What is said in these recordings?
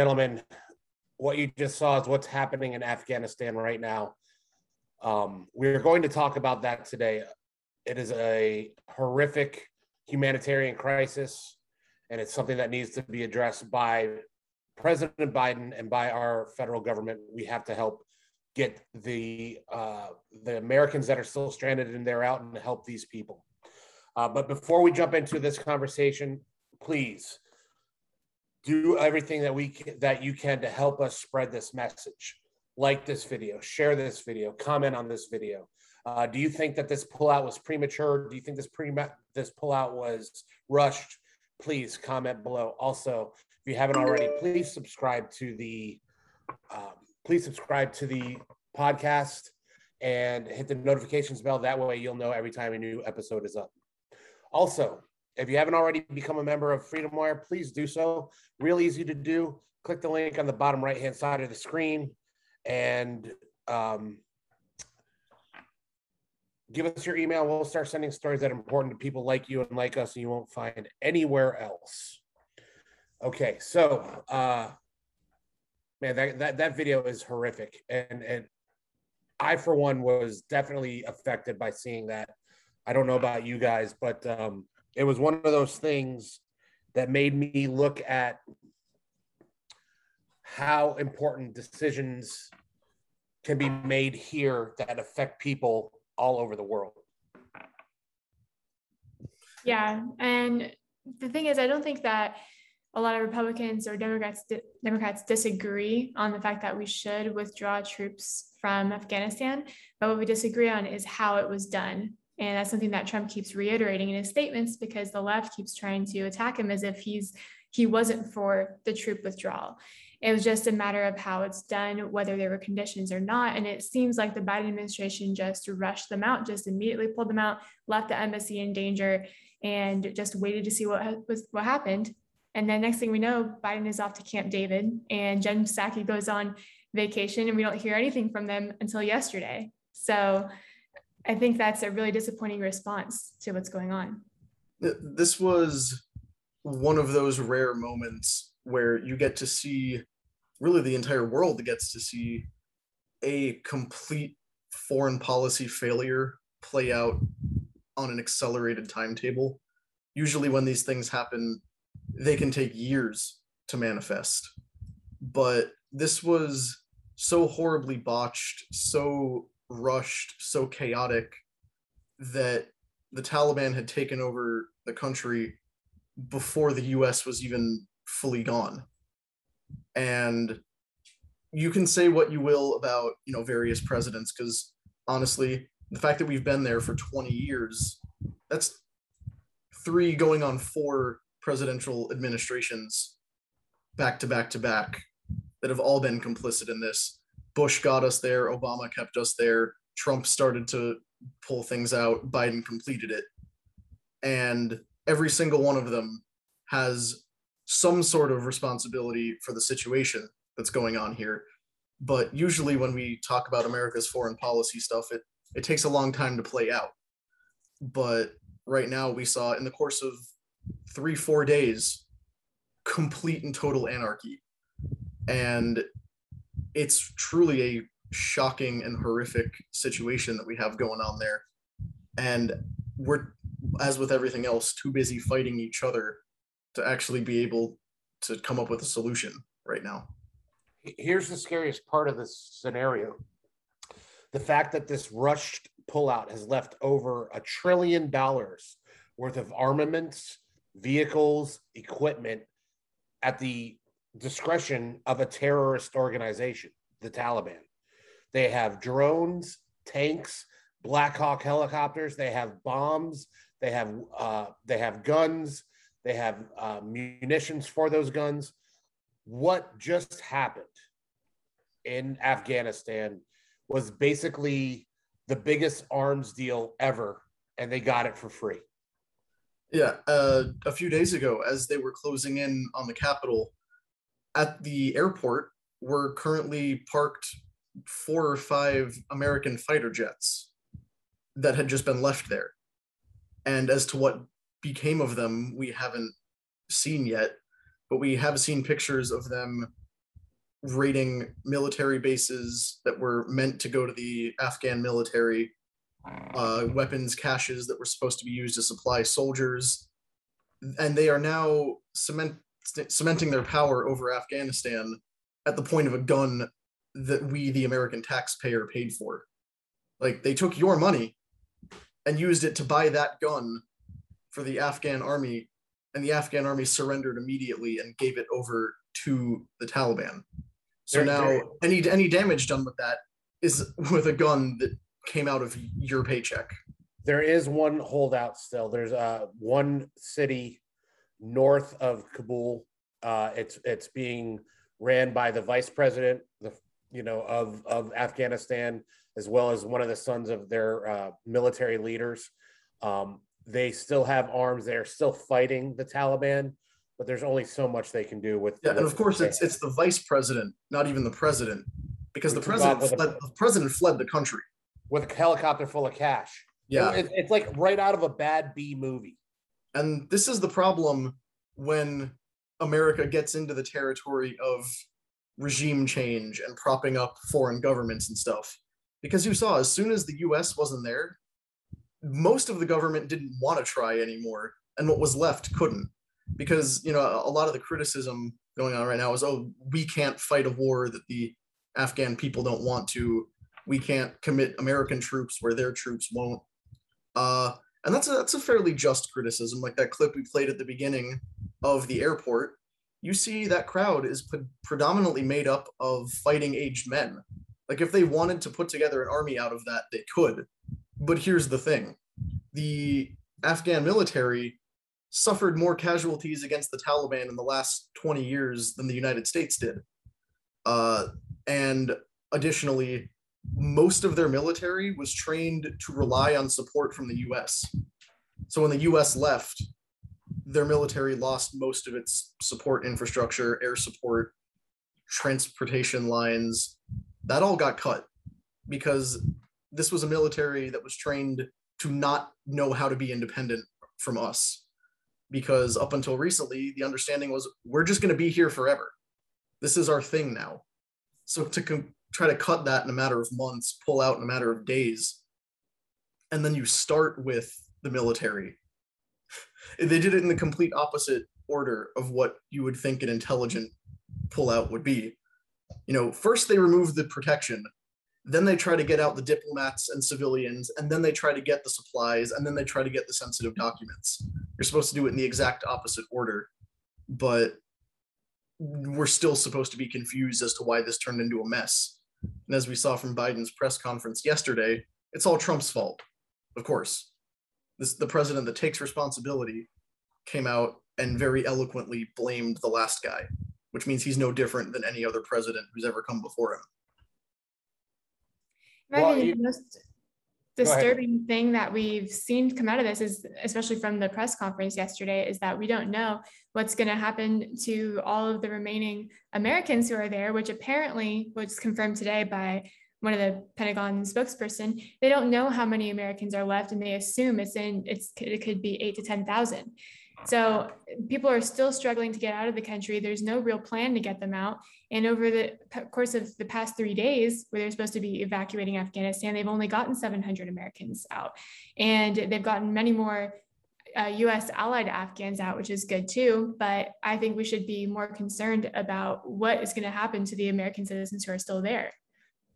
And gentlemen, what you just saw is what's happening in Afghanistan right now. Um, we're going to talk about that today. It is a horrific humanitarian crisis, and it's something that needs to be addressed by President Biden and by our federal government. We have to help get the uh, the Americans that are still stranded in there out and help these people. Uh, but before we jump into this conversation, please do everything that we that you can to help us spread this message. Like this video, share this video, comment on this video. Uh, do you think that this pullout was premature? Do you think this pre this pullout was rushed? Please comment below. Also, if you haven't already, please subscribe to the um, please subscribe to the podcast and hit the notifications bell. That way, you'll know every time a new episode is up. Also, if you haven't already become a member of Freedom Wire, please do so. Real easy to do. Click the link on the bottom right hand side of the screen and um, give us your email. We'll start sending stories that are important to people like you and like us, and you won't find anywhere else. Okay, so uh, man, that, that that video is horrific, and and I for one was definitely affected by seeing that. I don't know about you guys, but um, it was one of those things that made me look at how important decisions can be made here that affect people all over the world. Yeah, and the thing is, I don't think that a lot of Republicans or Democrats Democrats disagree on the fact that we should withdraw troops from Afghanistan, but what we disagree on is how it was done. And that's something that Trump keeps reiterating in his statements because the left keeps trying to attack him as if he's he wasn't for the troop withdrawal. It was just a matter of how it's done, whether there were conditions or not. And it seems like the Biden administration just rushed them out, just immediately pulled them out, left the embassy in danger, and just waited to see what was what happened. And then next thing we know, Biden is off to Camp David, and Jen Psaki goes on vacation, and we don't hear anything from them until yesterday. So I think that's a really disappointing response to what's going on. This was one of those rare moments where you get to see really the entire world gets to see a complete foreign policy failure play out on an accelerated timetable. Usually, when these things happen, they can take years to manifest. But this was so horribly botched, so rushed, so chaotic that the Taliban had taken over the country before the US was even fully gone. And you can say what you will about, you know, various presidents cuz honestly, the fact that we've been there for 20 years, that's three going on four presidential administrations back to back to back that have all been complicit in this. Bush got us there, Obama kept us there, Trump started to pull things out, Biden completed it. And every single one of them has some sort of responsibility for the situation that's going on here. But usually when we talk about America's foreign policy stuff, it, it takes a long time to play out. But right now we saw in the course of three, four days, complete and total anarchy. And it's truly a shocking and horrific situation that we have going on there. And we're, as with everything else, too busy fighting each other to actually be able to come up with a solution right now. Here's the scariest part of this scenario the fact that this rushed pullout has left over a trillion dollars worth of armaments vehicles, equipment at the discretion of a terrorist organization, the Taliban. They have drones, tanks, Black Hawk helicopters. They have bombs. They have uh, they have guns. They have uh, munitions for those guns. What just happened in Afghanistan was basically the biggest arms deal ever, and they got it for free. Yeah, uh, a few days ago, as they were closing in on the capital, at the airport were currently parked four or five American fighter jets that had just been left there. And as to what became of them, we haven't seen yet. but we have seen pictures of them raiding military bases that were meant to go to the Afghan military, uh, weapons caches that were supposed to be used to supply soldiers. And they are now cement, cementing their power over Afghanistan at the point of a gun that we, the American taxpayer, paid for. Like they took your money and used it to buy that gun for the Afghan army, and the Afghan army surrendered immediately and gave it over to the Taliban. So now any any damage done with that is with a gun that came out of your paycheck. There is one holdout still. There's uh one city north of Kabul. Uh, it's it's being ran by the vice president, the you know of of Afghanistan, as well as one of the sons of their uh, military leaders. Um, they still have arms. They are still fighting the Taliban, but there's only so much they can do with. Yeah, and of course it's it's the vice president, not even the president, because the president with a- fled, the president fled the country. with a helicopter full of cash. Yeah, It- it's like right out of a bad B movie. And this is the problem when America gets into the territory of regime change and propping up foreign governments and stuff. Because you saw, as soon as the US wasn't there, most of the government didn't want to try anymore. And what was left couldn't. Because, you know, a lot of the criticism going on right now is, oh, we can't fight a war that the Afghan people don't want to. We can't commit American troops where their troops won't. Uh, and that's a that's a fairly just criticism like that clip we played at the beginning of the airport. You see that crowd is pre- predominantly made up of fighting aged men. Like if they wanted to put together an army out of that they could. But here's the thing. The afghan military suffered more casualties against the taliban in the last 20 years than the united states did. Uh, and additionally most of their military was trained to rely on support from the US. So when the US left, their military lost most of its support infrastructure, air support, transportation lines. That all got cut because this was a military that was trained to not know how to be independent from us. Because up until recently, the understanding was we're just going to be here forever. This is our thing now. So to com- try to cut that in a matter of months, pull out in a matter of days, and then you start with the military. They did it in the complete opposite order of what you would think an intelligent pullout would be. You know, first they remove the protection, then they try to get out the diplomats and civilians, and then they try to get the supplies, and then they try to get the sensitive documents. You're supposed to do it in the exact opposite order, but we're still supposed to be confused as to why this turned into a mess. And as we saw from Biden's press conference yesterday, it's all Trump's fault, of course. This the president that takes responsibility came out and very eloquently blamed the last guy, which means he's no different than any other president who's ever come before him. I Well, the most Go ahead. Disturbing thing that we've seen come out of this is, especially from the press conference yesterday, is that we don't know what's going to happen to all of the remaining Americans who are there, which apparently was confirmed today by one of the Pentagon spokesperson. They don't know how many Americans are left, and they assume it's in it's it could be eight to ten thousand. So people are still struggling to get out of the country. There's no real plan to get them out. And over the course of the past three days, where they're supposed to be evacuating Afghanistan, they've only gotten 700 Americans out. And they've gotten many more uh, US allied Afghans out, which is good too. But I think we should be more concerned about what is going to happen to the American citizens who are still there.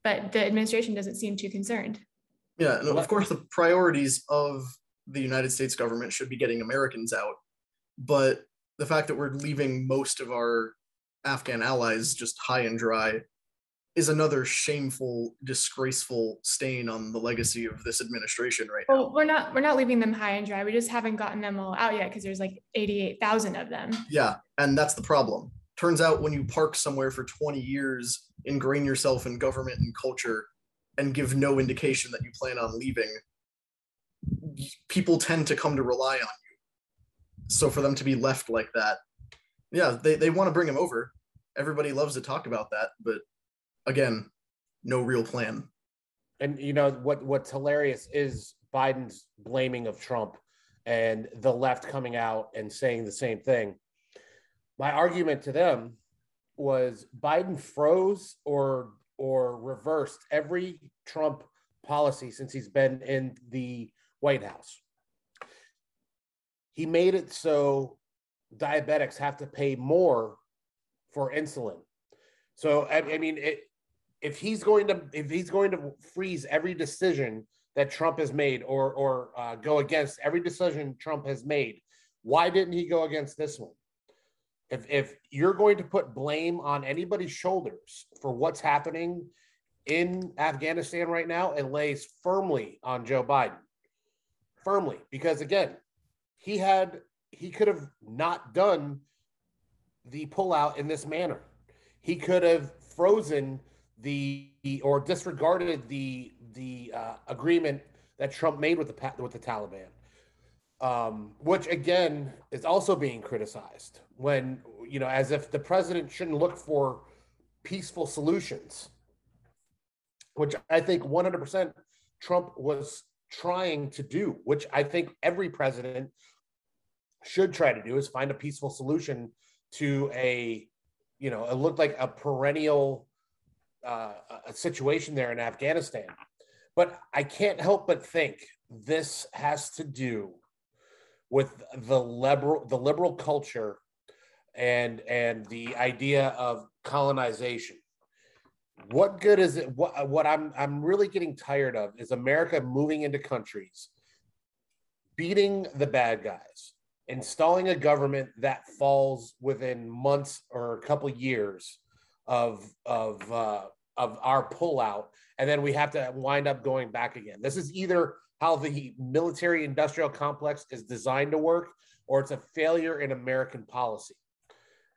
But the administration doesn't seem too concerned. Yeah, and of course, the priorities of the United States government should be getting Americans out. But the fact that we're leaving most of our Afghan allies just high and dry is another shameful, disgraceful stain on the legacy of this administration right now. Well, we're not we're not leaving them high and dry. We just haven't gotten them all out yet because there's like 88,000 of them. Yeah, and that's the problem. Turns out when you park somewhere for 20 years, ingrain yourself in government and culture, and give no indication that you plan on leaving, people tend to come to rely on you. So for them to be left like that, yeah, they, they want to bring him over. Everybody loves to talk about that, but again, no real plan. And you know what? What's hilarious is Biden's blaming of Trump, and the left coming out and saying the same thing. my argument to them was Biden froze or or reversed every Trump policy since he's been in the White House. He made it so diabetics have to pay more for insulin. So I, I mean, it, if he's going to if he's going to freeze every decision that Trump has made or or uh, go against every decision Trump has made, why didn't he go against this one? If if you're going to put blame on anybody's shoulders for what's happening in Afghanistan right now, it lays firmly on Joe Biden. Firmly, because again, he had he could have not done the pullout in this manner. He could have frozen the or disregarded the the uh, agreement that Trump made with the with the Taliban, um, which again is also being criticized when you know as if the president shouldn't look for peaceful solutions, which I think 100% Trump was trying to do, which I think every president should try to do is find a peaceful solution to a you know it looked like a perennial uh, a situation there in Afghanistan. But I can't help but think this has to do with the liberal the liberal culture and and the idea of colonization. What good is it? What what I'm I'm really getting tired of is America moving into countries, beating the bad guys, installing a government that falls within months or a couple years of of uh, of our pullout, and then we have to wind up going back again. This is either how the military industrial complex is designed to work, or it's a failure in American policy.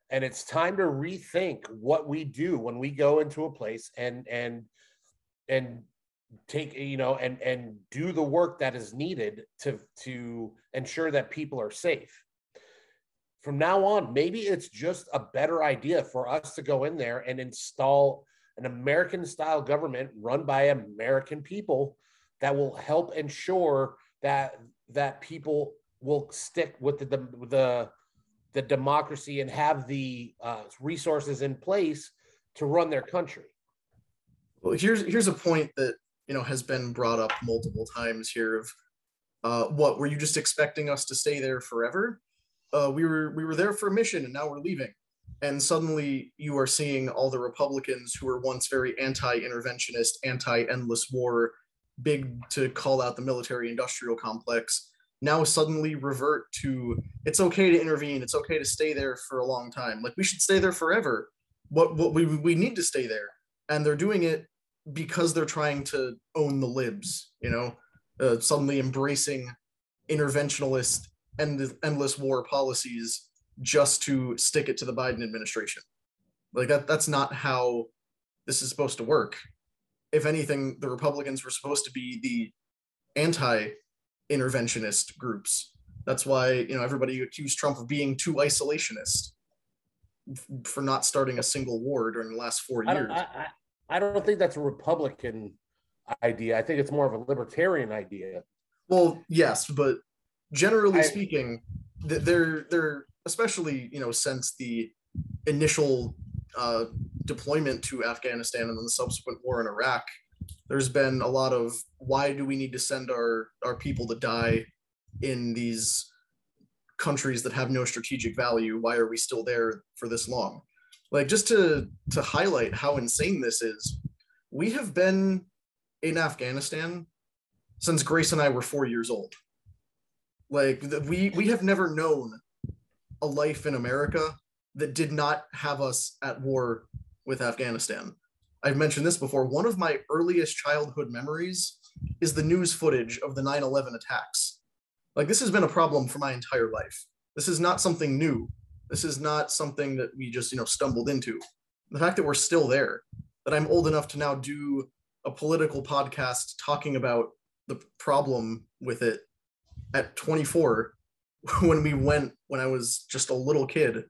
And it's time to rethink what we do when we go into a place and and and take you know and and do the work that is needed to to ensure that people are safe. From now on maybe it's just a better idea for us to go in there and install an american style government run by american people that will help ensure that that people will stick with the the the, the democracy and have the uh, resources in place to run their country. Well here's here's a point that you know has been brought up multiple times here of uh, what were you just expecting us to stay there forever? Uh, we were we were there for a mission and now we're leaving. And suddenly you are seeing all the republicans who were once very anti-interventionist anti-endless war big to call out the military industrial complex now suddenly revert to it's okay to intervene. It's okay to stay there for a long time. Like we should stay there forever. What what we, we need to stay there. And they're doing it because they're trying to own the libs, you know, uh, suddenly embracing interventionalist and endless war policies just to stick it to the Biden administration. Like that that's not how this is supposed to work. If anything, the Republicans were supposed to be the anti-interventionist groups. That's why, you know, everybody accused Trump of being too isolationist for not starting a single war during the last four years. I, I, I don't think that's a Republican idea. I think it's more of a libertarian idea. Well, yes, but generally I, speaking, they're they're especially you know since the initial uh, deployment to Afghanistan and then the subsequent war in Iraq, there's been a lot of why do we need to send our our people to die in these countries that have no strategic value? Why are we still there for this long? Like just to to highlight how insane this is we have been in afghanistan since grace and i were four years old. Like we we have never known a life in america that did not have us at war with afghanistan. I've mentioned this before. One of my earliest childhood memories is the news footage of the 9-11 attacks. Like this has been a problem for my entire life. This is not something new this is not something that we just, you know, stumbled into. The fact that we're still there, that I'm old enough to now do a political podcast talking about the problem with it at 24 when we went when I was just a little kid,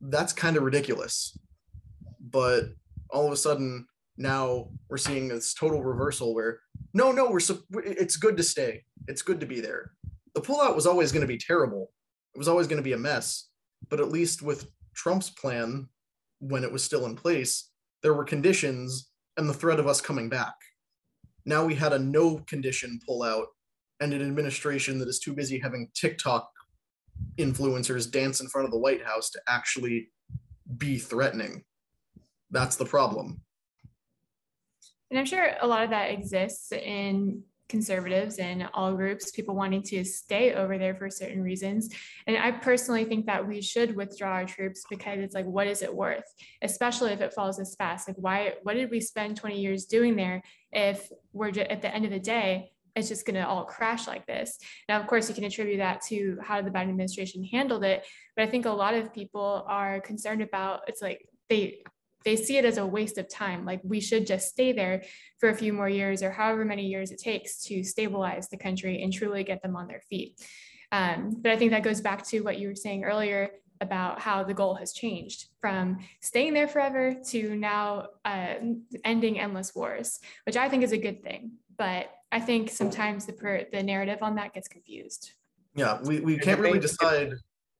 that's kind of ridiculous. But all of a sudden now we're seeing this total reversal where no, no, we're it's good to stay. It's good to be there. The pullout was always going to be terrible. It was always going to be a mess but at least with Trump's plan, when it was still in place, there were conditions and the threat of us coming back. Now we had a no condition pullout and an administration that is too busy having TikTok influencers dance in front of the White House to actually be threatening. That's the problem. And I'm sure a lot of that exists in conservatives and all groups, people wanting to stay over there for certain reasons. And I personally think that we should withdraw our troops because it's like, what is it worth? Especially if it falls this fast. Like, why, what did we spend 20 years doing there if we're just, at the end of the day, it's just going to all crash like this. Now, of course, you can attribute that to how the Biden administration handled it. But I think a lot of people are concerned about it's like they they see it as a waste of time. Like we should just stay there for a few more years or however many years it takes to stabilize the country and truly get them on their feet. Um, but I think that goes back to what you were saying earlier about how the goal has changed from staying there forever to now uh, ending endless wars, which I think is a good thing. But I think sometimes the per- the narrative on that gets confused. Yeah, we, we can't really decide.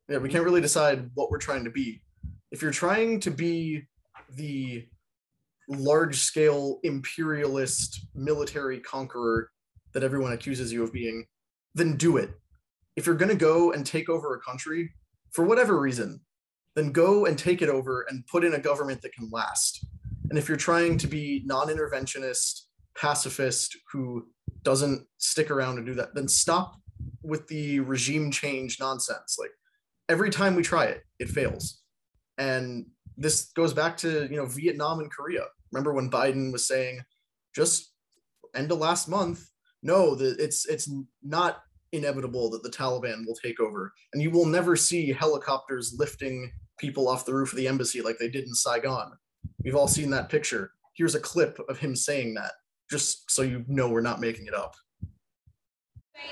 Yeah, we can't really decide what we're trying to be. If you're trying to be the large scale imperialist military conqueror that everyone accuses you of being, then do it. If you're going to go and take over a country for whatever reason, then go and take it over and put in a government that can last. And if you're trying to be non interventionist, pacifist who doesn't stick around and do that, then stop with the regime change nonsense. Like every time we try it, it fails. And this goes back to you know Vietnam and Korea. Remember when Biden was saying, just end of last month, no, that it's it's not inevitable that the Taliban will take over, and you will never see helicopters lifting people off the roof of the embassy like they did in Saigon. We've all seen that picture. Here's a clip of him saying that, just so you know we're not making it up.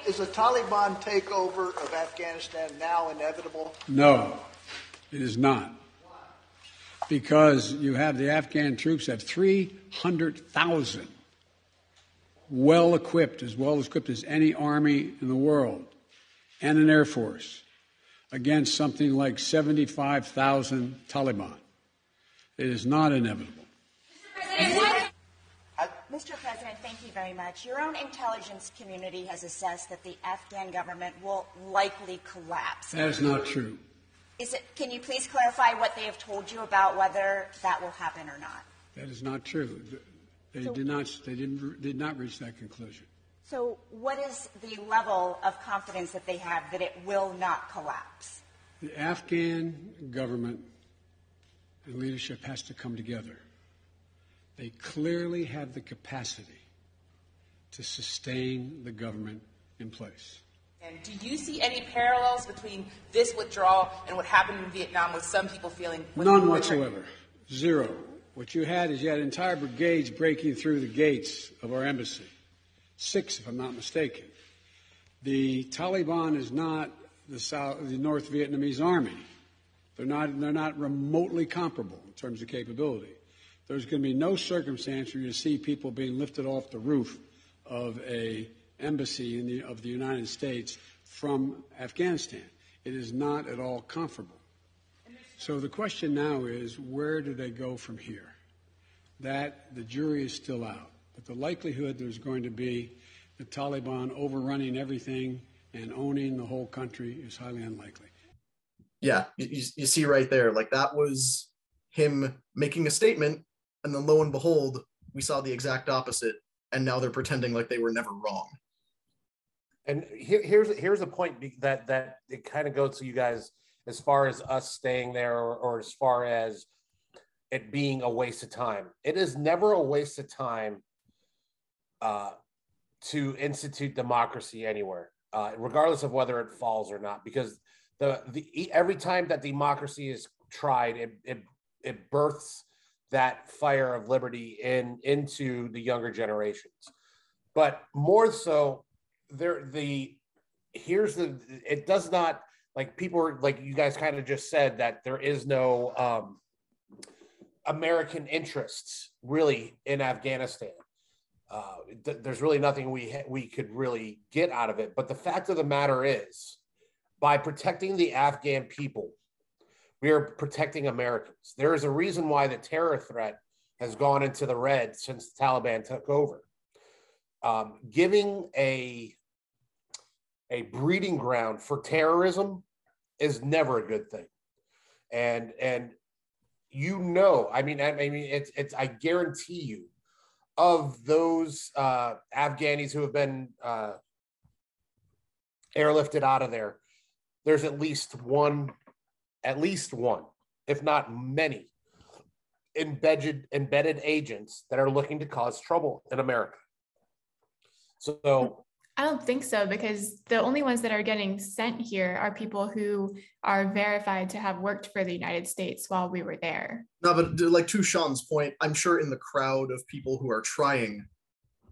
Is a Taliban takeover of Afghanistan now inevitable? No, it is not because you have the Afghan troops have 300,000 well equipped, as well equipped as any army in the world, and an air force against something like 75,000 Taliban. It is not inevitable. Mr. President, thank you very much. Your own intelligence community has assessed that the Afghan government will likely collapse. That is not true. Is it, can you please clarify what they have told you about whether that will happen or not? That is not true. They so, did not. They didn't. Did not reach that conclusion. So, what is the level of confidence that they have that it will not collapse? The Afghan government and leadership has to come together. They clearly have the capacity to sustain the government in place. And do you see any parallels between this withdrawal and what happened in Vietnam with some people feeling? None whatsoever. Zero. What you had is you had entire brigades breaking through the gates of our embassy. Six, if I'm not mistaken. The Taliban is not the, South, the North Vietnamese army. They're not, they're not remotely comparable in terms of capability. There's going to be no circumstance where you see people being lifted off the roof of a embassy the, of the United States from Afghanistan. It is not at all comparable. So the question now is where do they go from here? That the jury is still out. But the likelihood there's going to be the Taliban overrunning everything and owning the whole country is highly unlikely. Yeah, you, you see right there, like that was him making a statement, and then lo and behold, we saw the exact opposite, and now they're pretending like they were never wrong and here, here's here's a point that that it kind of goes to you guys as far as us staying there or, or as far as it being a waste of time. It is never a waste of time uh, to institute democracy anywhere uh, regardless of whether it falls or not because the the every time that democracy is tried it it, it births that fire of liberty in into the younger generations. But more so there the here's the it does not like people are like you guys kind of just said that there is no um american interests really in afghanistan uh, th- there's really nothing we ha- we could really get out of it but the fact of the matter is by protecting the afghan people We are protecting Americans. There is a reason why the terror threat has gone into the red since the Taliban took over. Um, giving a a breeding ground for terrorism is never a good thing. And and you know, I mean, I, mean, it's it's. I guarantee you, of those uh, Afghanis who have been uh, airlifted out of there, there's at least one, at least one, if not many, embedded embedded agents that are looking to cause trouble in America. So I don't think so because the only ones that are getting sent here are people who are verified to have worked for the United States while we were there. No, but like to Sean's point, I'm sure in the crowd of people who are trying,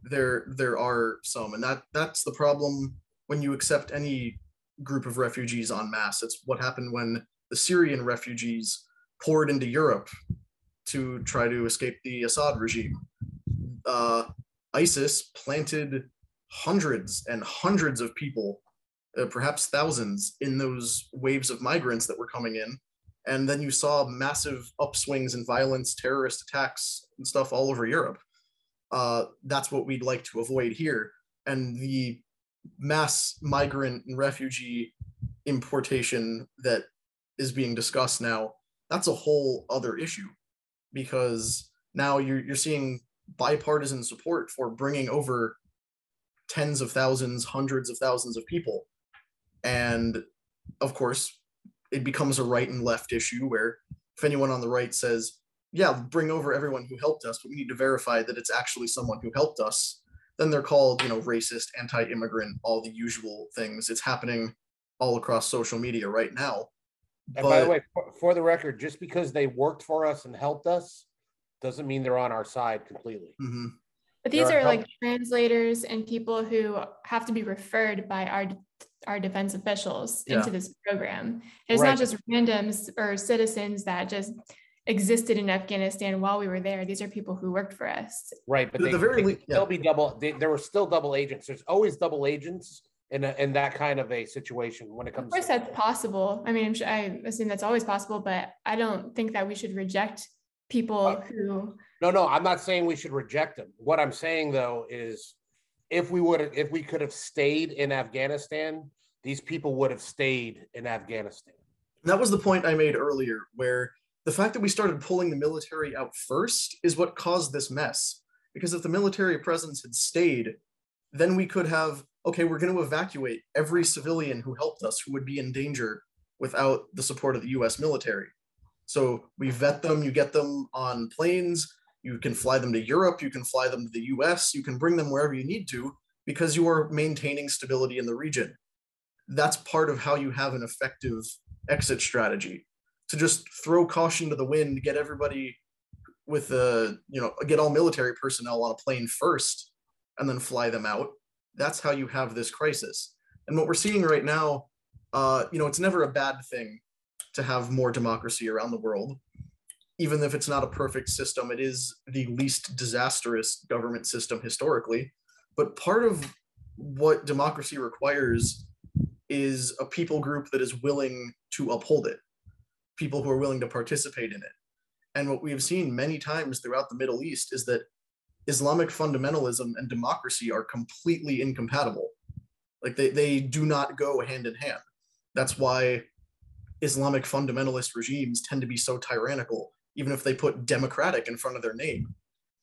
there there are some, and that that's the problem when you accept any group of refugees en masse. It's what happened when the Syrian refugees poured into Europe to try to escape the Assad regime. Uh, ISIS planted hundreds and hundreds of people, uh, perhaps thousands, in those waves of migrants that were coming in. And then you saw massive upswings in violence, terrorist attacks, and stuff all over Europe. Uh, that's what we'd like to avoid here. And the mass migrant and refugee importation that is being discussed now, that's a whole other issue because now you're, you're seeing bipartisan support for bringing over tens of thousands, hundreds of thousands of people. And of course, it becomes a right and left issue where if anyone on the right says, yeah, bring over everyone who helped us, but we need to verify that it's actually someone who helped us, then they're called, you know, racist, anti-immigrant, all the usual things. It's happening all across social media right now. And but, by the way, for, for the record, just because they worked for us and helped us doesn't mean they're on our side completely. Mm-hmm. But these are, are like translators and people who have to be referred by our our defense officials yeah. into this program. It's right. not just randoms or citizens that just existed in Afghanistan while we were there. These are people who worked for us. Right, but they, the very least, still yeah. be double. They, there were still double agents. There's always double agents in a, in that kind of a situation when it comes. Of course, to- that's possible. I mean, sure, i assume that's always possible, but I don't think that we should reject people uh, who no no i'm not saying we should reject them what i'm saying though is if we would if we could have stayed in afghanistan these people would have stayed in afghanistan. That was the point i made earlier where the fact that we started pulling the military out first is what caused this mess. Because if the military presence had stayed then we could have okay we're going to evacuate every civilian who helped us who would be in danger without the support of the us military. So we vet them, you get them on planes, you can fly them to Europe, you can fly them to the US, you can bring them wherever you need to because you are maintaining stability in the region. That's part of how you have an effective exit strategy. To just throw caution to the wind, get everybody with a, you know, get all military personnel on a plane first and then fly them out. That's how you have this crisis. And what we're seeing right now, uh, you know, it's never a bad thing to have more democracy around the world. Even if it's not a perfect system, it is the least disastrous government system historically. But part of what democracy requires is a people group that is willing to uphold it, people who are willing to participate in it. And what we have seen many times throughout the Middle East is that Islamic fundamentalism and democracy are completely incompatible. Like they, they do not go hand in hand. That's why Islamic fundamentalist regimes tend to be so tyrannical, even if they put democratic in front of their name.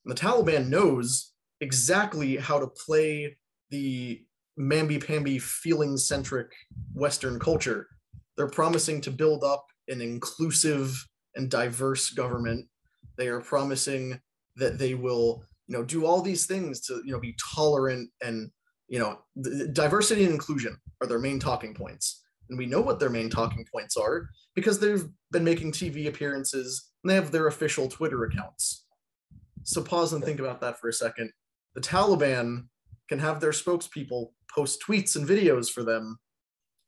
And the Taliban knows exactly how to play the mamby-pamby feeling-centric Western culture. They're promising to build up an inclusive and diverse government. They are promising that they will, you know, do all these things to, you know, be tolerant and, you know, diversity and inclusion are their main talking points and we know what their main talking points are because they've been making TV appearances they have their official Twitter accounts. So pause and think about that for a second. The Taliban can have their spokespeople post tweets and videos for them.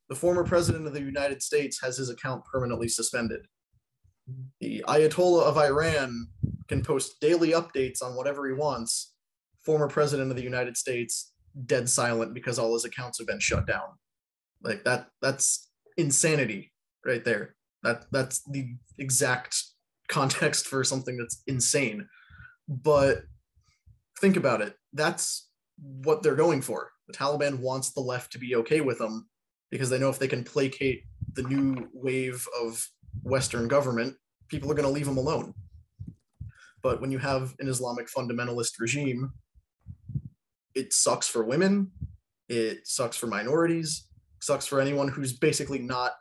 The former president of the United States has his account permanently suspended. The Ayatollah of Iran can post daily updates on whatever he wants. Former president of the United States dead silent because all his accounts have been shut down. Like that that's insanity right there. That that's the exact context for something that's insane. But think about it. That's what they're going for. The Taliban wants the left to be okay with them because they know if they can placate the new wave of Western government, people are going to leave them alone. But when you have an Islamic fundamentalist regime, it sucks for women, it sucks for minorities, sucks for anyone who's basically not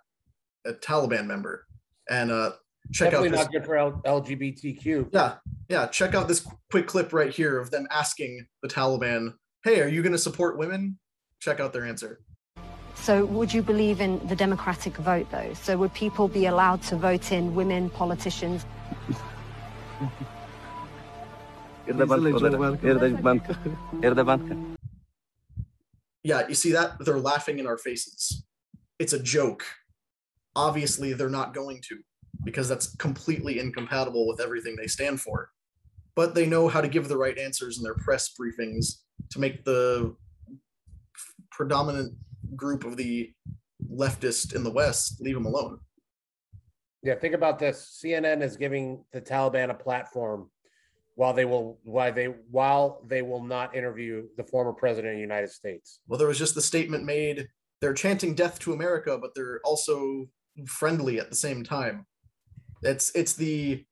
a Taliban member. And uh, check Definitely out this, not good for L- LGBTQ. yeah, yeah, check out this quick clip right here of them asking the Taliban, "Hey, are you going to support women?" Check out their answer. So, would you believe in the democratic vote, though? So, would people be allowed to vote in women politicians? Yeah, you see that? They're laughing in our faces. It's a joke. Obviously, they're not going to, because that's completely incompatible with everything they stand for. But they know how to give the right answers in their press briefings to make the predominant group of the leftist in the West leave them alone. Yeah, think about this. CNN is giving the Taliban a platform while they will why they while they will not interview the former president of the United States. Well, there was just the statement made they're chanting death to America, but they're also friendly at the same time. It's it's the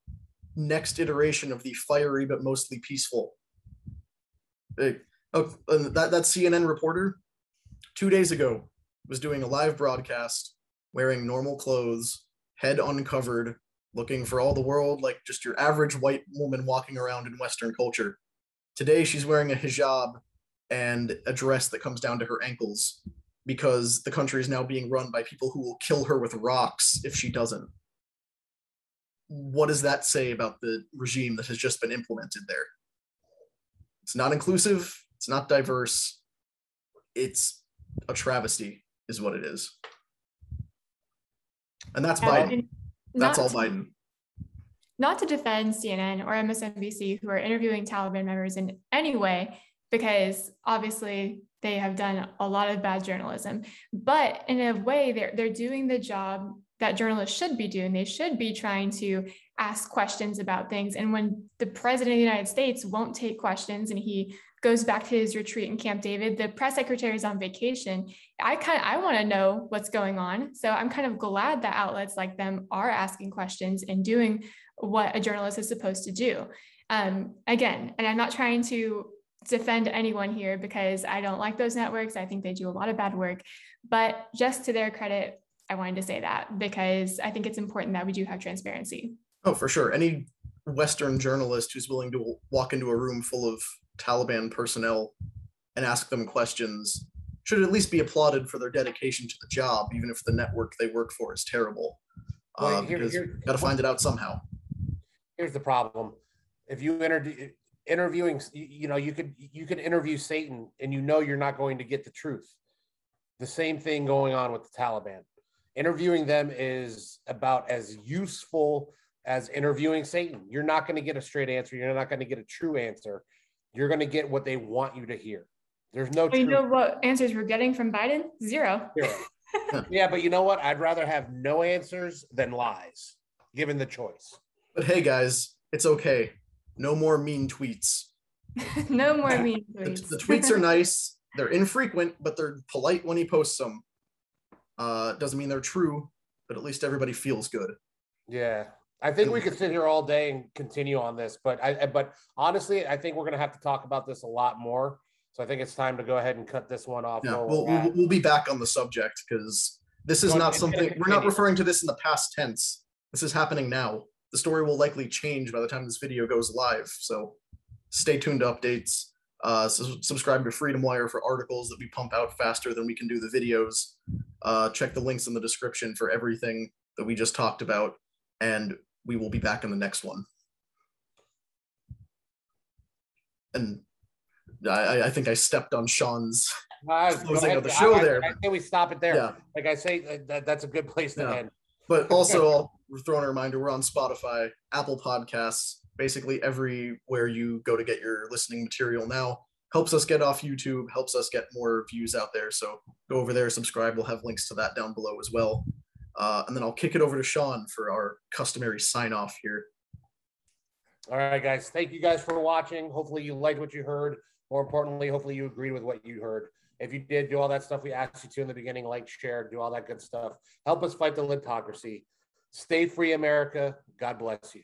next iteration of the fiery but mostly peaceful. Like, oh, that that CNN reporter two days ago was doing a live broadcast wearing normal clothes, head uncovered, looking for all the world like just your average white woman walking around in Western culture. Today she's wearing a hijab and a dress that comes down to her ankles because the country is now being run by people who will kill her with rocks if she doesn't. What does that say about the regime that has just been implemented there? It's not inclusive, it's not diverse, it's a travesty, is what it is. And that's And- Biden. and That's all not- Biden. not to defend CNN or MSNBC who are interviewing Taliban members in any way, because obviously they have done a lot of bad journalism. But in a way, they're they're doing the job that journalists should be doing. They should be trying to ask questions about things. And when the president of the United States won't take questions and he goes back to his retreat in Camp David, the press secretary is on vacation. I kind of I want to know what's going on. So I'm kind of glad that outlets like them are asking questions and doing what a journalist is supposed to do. Um, again, and I'm not trying to defend anyone here because I don't like those networks. I think they do a lot of bad work. But just to their credit, I wanted to say that because I think it's important that we do have transparency. Oh, for sure. Any Western journalist who's willing to walk into a room full of Taliban personnel and ask them questions should at least be applauded for their dedication to the job, even if the network they work for is terrible. Well, Uh, here- because here- got to find it out somehow. Here's the problem: if you interview interviewing, you you know, you could you could interview Satan, and you know you're not going to get the truth. The same thing going on with the Taliban. Interviewing them is about as useful as interviewing Satan. You're not going to get a straight answer. You're not going to get a true answer. You're going to get what they want you to hear. There's no Well, you know what answers we're getting from Biden? Zero. Zero. yeah, but you know what? I'd rather have no answers than lies, given the choice. But hey, guys, it's okay. No more mean tweets. no more mean The, tweets. the tweets are nice. They're infrequent, but they're polite when he posts them. Uh, doesn't mean they're true, but at least everybody feels good. Yeah, I think we could sit here all day and continue on this, but I, but honestly, I think we're gonna have to talk about this a lot more. So I think it's time to go ahead and cut this one off. Yeah, we'll, we'll, we'll be back on the subject because this is not something we're not referring to this in the past tense. This is happening now. The story will likely change by the time this video goes live. So stay tuned to updates. Uh, su- subscribe to Freedom Wire for articles that we pump out faster than we can do the videos. Uh, check the links in the description for everything that we just talked about, and we will be back in the next one. And I, I- think I stepped on Sean's. Uh, closing ahead. of the show I, there, I, think we stop it there. Yeah. Like I say, uh, that, that's a good place to Yeah. end. But also, I'll throw in a reminder: we're on Spotify, Apple Podcasts, basically everywhere you go to get your listening material now. Helps us get off YouTube, helps us get more views out there. So go over there, subscribe. We'll have links to that down below as well. Uh, and then I'll kick it over to Sean for our customary sign off here. All right, guys. Thank you guys for watching. Hopefully, you liked what you heard. More importantly, hopefully, you agreed with what you heard. If you did, do all that stuff we asked you to in the beginning, like, share, do all that good stuff. Help us fight the litocracy. Stay free, America. God bless you.